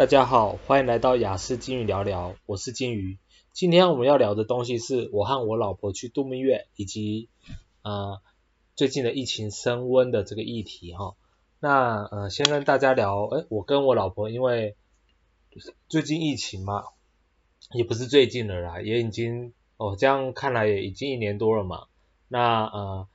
大家好，欢迎来到雅思金鱼聊聊，我是金鱼。今天我们要聊的东西是我和我老婆去度蜜月，以及呃最近的疫情升温的这个议题哈。那呃先跟大家聊，诶我跟我老婆因为最近疫情嘛，也不是最近了啦，也已经哦这样看来也已经一年多了嘛。那呃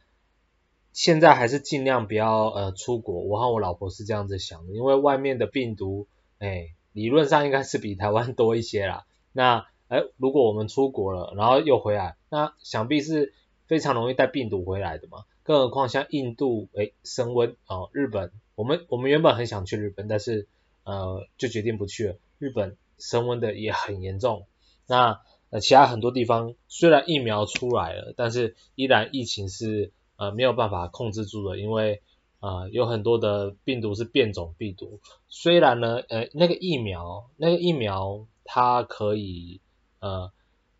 现在还是尽量不要呃出国，我和我老婆是这样子想的，因为外面的病毒。哎，理论上应该是比台湾多一些啦。那哎，如果我们出国了，然后又回来，那想必是非常容易带病毒回来的嘛。更何况像印度哎升温哦，日本，我们我们原本很想去日本，但是呃就决定不去了。日本升温的也很严重。那呃其他很多地方虽然疫苗出来了，但是依然疫情是呃没有办法控制住的，因为。啊、有很多的病毒是变种病毒，虽然呢，呃，那个疫苗，那个疫苗它可以，呃，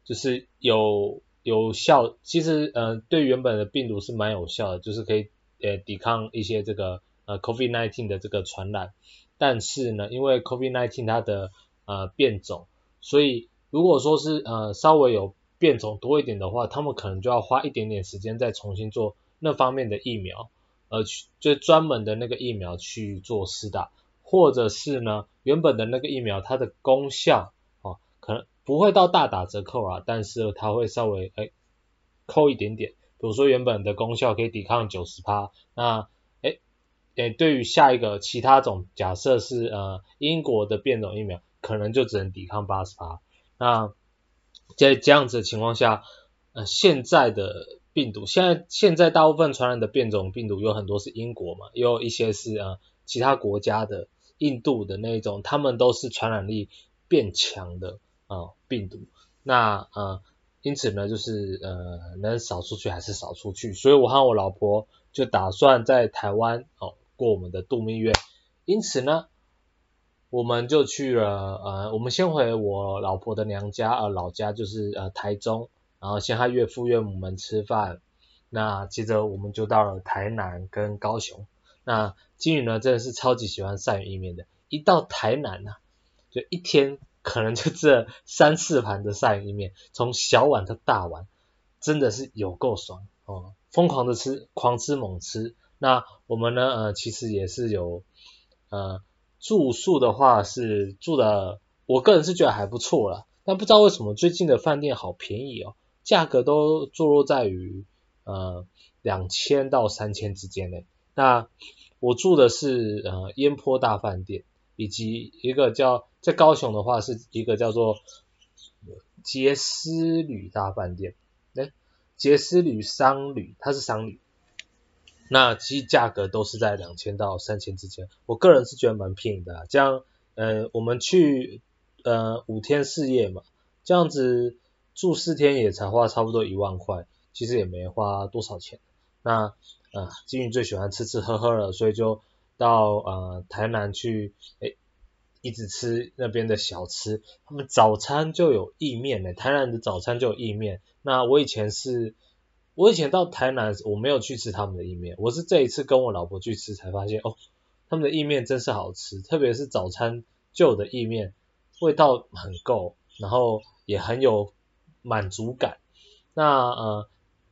就是有有效，其实呃，对原本的病毒是蛮有效的，就是可以呃抵抗一些这个呃 COVID-19 的这个传染，但是呢，因为 COVID-19 它的呃变种，所以如果说是呃稍微有变种多一点的话，他们可能就要花一点点时间再重新做那方面的疫苗。呃，去就专门的那个疫苗去做施打，或者是呢，原本的那个疫苗它的功效哦，可能不会到大打折扣啊，但是它会稍微哎扣一点点，比如说原本的功效可以抵抗九十趴，那哎哎对于下一个其他种，假设是呃英国的变种疫苗，可能就只能抵抗八十趴，那在这样子的情况下，呃现在的。病毒现在现在大部分传染的变种病毒有很多是英国嘛，也有一些是呃其他国家的印度的那种，他们都是传染力变强的啊、病毒。那呃因此呢，就是呃能少出去还是少出去。所以我和我老婆就打算在台湾哦过我们的度蜜月。因此呢，我们就去了呃我们先回我老婆的娘家呃老家就是呃台中。然后先和岳父岳母们吃饭，那接着我们就到了台南跟高雄。那金宇呢，真的是超级喜欢鳝鱼意面的。一到台南呢、啊，就一天可能就这三四盘的鳝鱼意面，从小碗到大碗，真的是有够爽哦！疯狂的吃，狂吃猛吃。那我们呢，呃，其实也是有，呃，住宿的话是住的，我个人是觉得还不错啦。但不知道为什么最近的饭店好便宜哦。价格都坐落在于呃两千到三千之间内。那我住的是呃烟坡大饭店，以及一个叫在高雄的话是一个叫做杰斯旅大饭店。诶，杰斯旅商旅，它是商旅。那其实价格都是在两千到三千之间。我个人是觉得蛮便宜的。这样呃我们去呃五天四夜嘛，这样子。住四天也才花差不多一万块，其实也没花多少钱。那呃，金鱼最喜欢吃吃喝喝了，所以就到呃台南去，诶，一直吃那边的小吃。他们早餐就有意面呢，台南的早餐就有意面。那我以前是，我以前到台南我没有去吃他们的意面，我是这一次跟我老婆去吃才发现，哦，他们的意面真是好吃，特别是早餐就有的意面，味道很够，然后也很有。满足感。那呃，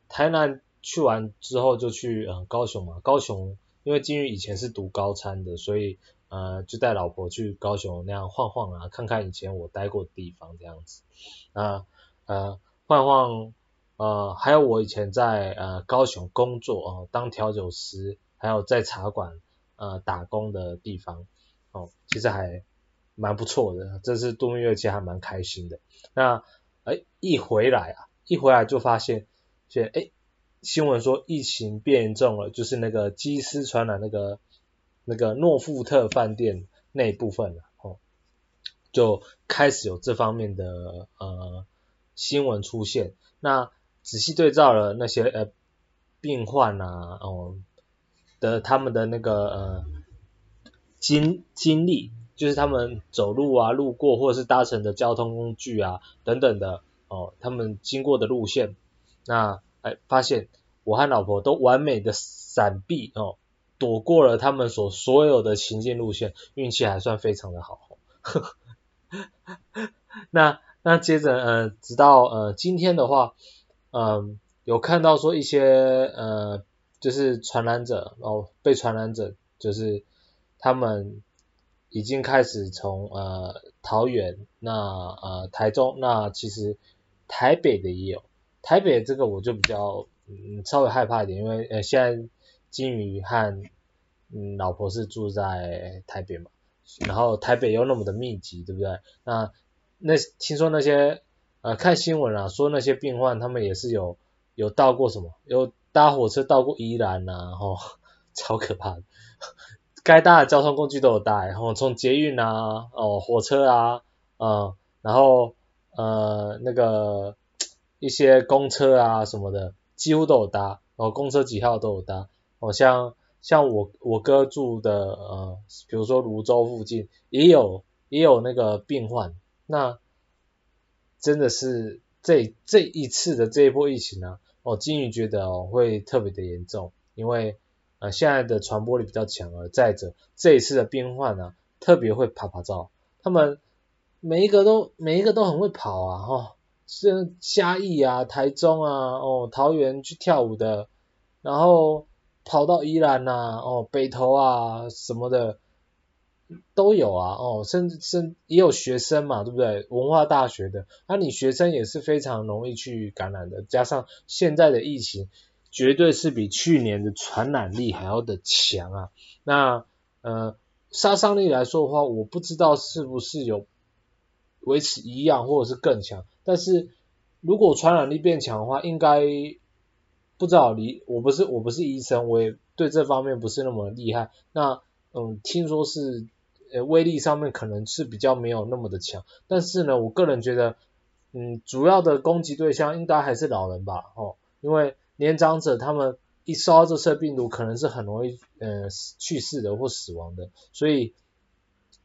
台南去完之后就去呃高雄嘛。高雄因为金鱼以前是读高餐的，所以呃就带老婆去高雄那样晃晃啊，看看以前我待过的地方这样子。啊呃晃晃呃还有我以前在呃高雄工作哦、呃，当调酒师，还有在茶馆呃打工的地方哦，其实还蛮不错的。这次度蜜月其实还蛮开心的。那哎，一回来啊，一回来就发现，现哎，新闻说疫情变重了，就是那个机师传染那个那个诺富特饭店那一部分了，哦，就开始有这方面的呃新闻出现。那仔细对照了那些呃病患啊，哦的他们的那个呃经经历。就是他们走路啊、路过或者是搭乘的交通工具啊等等的哦，他们经过的路线，那哎发现我和老婆都完美的闪避哦，躲过了他们所所有的行进路线，运气还算非常的好。那那接着呃，直到呃今天的话，嗯、有看到说一些呃，就是传染者哦，被传染者就是他们已经开始从呃桃园那呃台中那其实台北的也有，台北这个我就比较嗯稍微害怕一点，因为呃现在金鱼和嗯老婆是住在台北嘛。然后台北又那么的密集，对不对？那那听说那些呃看新闻啊，说那些病患他们也是有有到过什么，有搭火车到过宜兰呐、啊，哦，超可怕的，该搭的交通工具都有搭，然后从捷运啊，哦火车啊，呃然后呃那个 一些公车啊什么的，几乎都有搭，哦公车几号都有搭，哦、像。像我我哥住的呃，比如说芦洲附近也有也有那个病患，那真的是这这一次的这一波疫情呢、啊，哦，金鱼觉得哦会特别的严重，因为呃现在的传播力比较强而再者这一次的病患呢、啊，特别会拍拍照，他们每一个都每一个都很会跑啊，哦，是嘉义啊、台中啊、哦桃园去跳舞的，然后。跑到宜兰呐、啊，哦，北投啊什么的都有啊，哦，甚至甚也有学生嘛，对不对？文化大学的，那、啊、你学生也是非常容易去感染的，加上现在的疫情，绝对是比去年的传染力还要的强啊。那呃，杀伤力来说的话，我不知道是不是有维持一样，或者是更强。但是如果传染力变强的话，应该。不知道你，我不是我不是医生，我也对这方面不是那么厉害。那嗯，听说是呃威力上面可能是比较没有那么的强，但是呢，我个人觉得，嗯，主要的攻击对象应该还是老人吧，哦，因为年长者他们一烧到这次病毒，可能是很容易呃去世的或死亡的，所以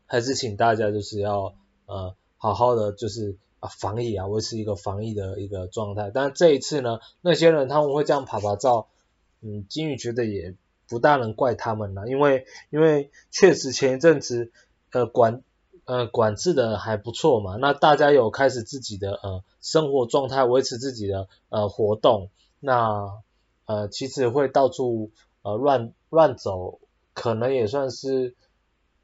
还是请大家就是要呃好好的就是。啊，防疫啊，维持一个防疫的一个状态。但这一次呢，那些人他们会这样趴趴走，嗯，金鱼觉得也不大能怪他们了，因为因为确实前一阵子呃管呃管制的还不错嘛，那大家有开始自己的呃生活状态，维持自己的呃活动，那呃其实会到处呃乱乱走，可能也算是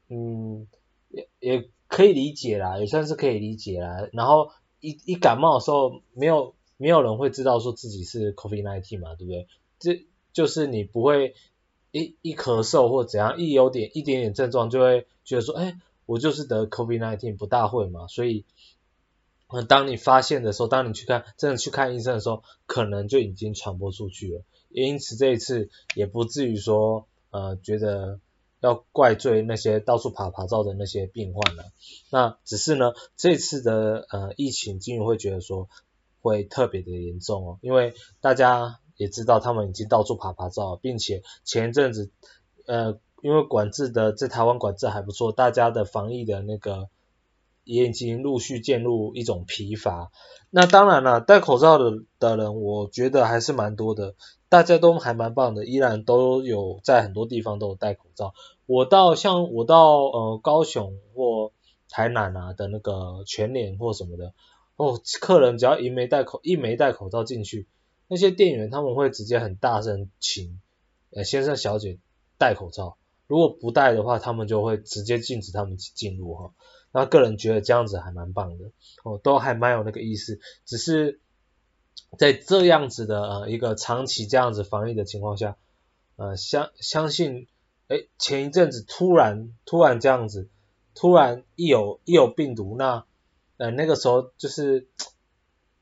嗯也也。可以理解啦，也算是可以理解啦。然后一一感冒的时候，没有没有人会知道说自己是 COVID-19 嘛，对不对？这就是你不会一一咳嗽或怎样，一有点一点点症状就会觉得说，哎，我就是得 COVID-19，不大会嘛。所以，当你发现的时候，当你去看真的去看医生的时候，可能就已经传播出去了。因此这一次也不至于说，呃，觉得。要怪罪那些到处爬爬照的那些病患了，那只是呢，这次的呃疫情，金鱼会觉得说会特别的严重哦，因为大家也知道他们已经到处爬爬照，并且前一阵子呃因为管制的在台湾管制还不错，大家的防疫的那个也已经陆续渐入一种疲乏。那当然了，戴口罩的的人，我觉得还是蛮多的，大家都还蛮棒的，依然都有在很多地方都有戴口罩。我到像我到呃高雄或台南啊的那个全联或什么的，哦，客人只要一没戴口一没戴口罩进去，那些店员他们会直接很大声请呃先生小姐戴口罩，如果不戴的话，他们就会直接禁止他们进入哈。那个人觉得这样子还蛮棒的，哦，都还蛮有那个意思，只是在这样子的呃一个长期这样子防疫的情况下，呃相相信。哎，前一阵子突然突然这样子，突然一有一有病毒，那呃那个时候就是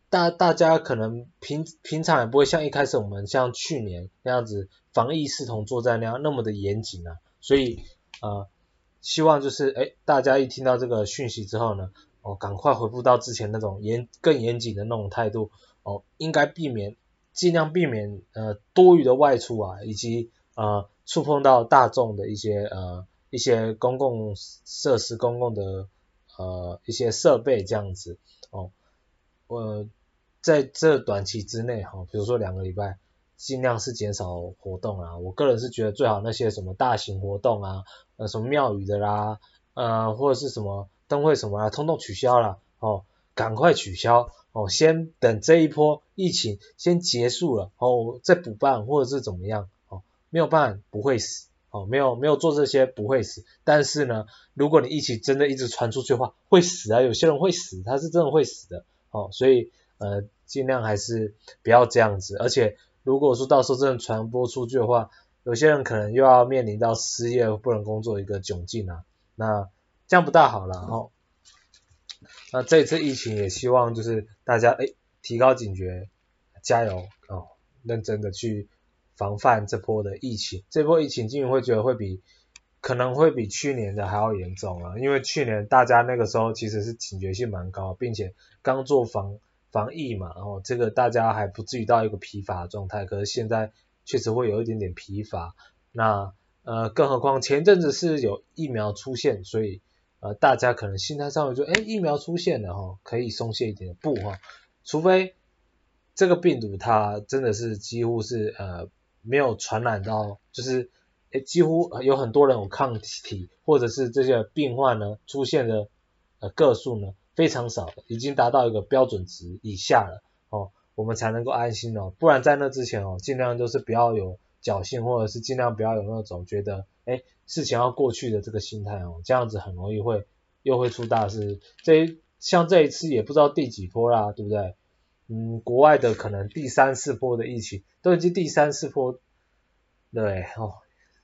大大家可能平平常也不会像一开始我们像去年那样子防疫视同作战那样那么的严谨啊，所以呃希望就是哎大家一听到这个讯息之后呢，哦赶快回复到之前那种严更严谨的那种态度哦，应该避免尽量避免呃多余的外出啊，以及呃。触碰到大众的一些呃一些公共设施、公共的呃一些设备这样子哦，呃在这短期之内哈、哦，比如说两个礼拜，尽量是减少活动啊。我个人是觉得最好那些什么大型活动啊，呃什么庙宇的啦，呃或者是什么灯会什么啊，通通取消了哦，赶快取消哦，先等这一波疫情先结束了哦，再补办或者是怎么样哦，没有办不会死哦，没有没有做这些不会死，但是呢，如果你疫情真的一直传出去的话，会死啊，有些人会死，他是真的会死的哦，所以呃尽量还是不要这样子，而且如果说到时候真的传播出去的话，有些人可能又要面临到失业不能工作一个窘境啊，那。这样不大好了哦。那这次疫情也希望就是大家哎提高警觉，加油哦，认真的去防范这波的疫情。这波疫情，金鱼会觉得会比可能会比去年的还要严重啊，因为去年大家那个时候其实是警觉性蛮高，并且刚做防防疫嘛，然后这个大家还不至于到一个疲乏的状态。可是现在确实会有一点点疲乏。那呃，更何况前阵子是有疫苗出现，所以。呃，大家可能心态上面就，哎，疫苗出现了哈，可以松懈一点，不哈，除非这个病毒它真的是几乎是呃没有传染到，就是哎几乎有很多人有抗体，或者是这些病患呢出现的呃个数呢非常少，已经达到一个标准值以下了哦，我们才能够安心哦，不然在那之前哦，尽量就是不要有侥幸，或者是尽量不要有那种觉得。哎，事情要过去的这个心态哦，这样子很容易会又会出大事。这一像这一次也不知道第几波啦，对不对？嗯，国外的可能第三四波的疫情都已经第三四波，对哦，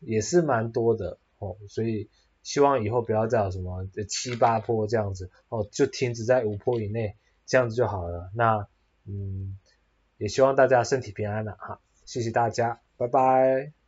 也是蛮多的哦，所以希望以后不要再有什么七八坡这样子哦，就停止在五坡以内，这样子就好了。那嗯，也希望大家身体平安了哈，谢谢大家，拜拜。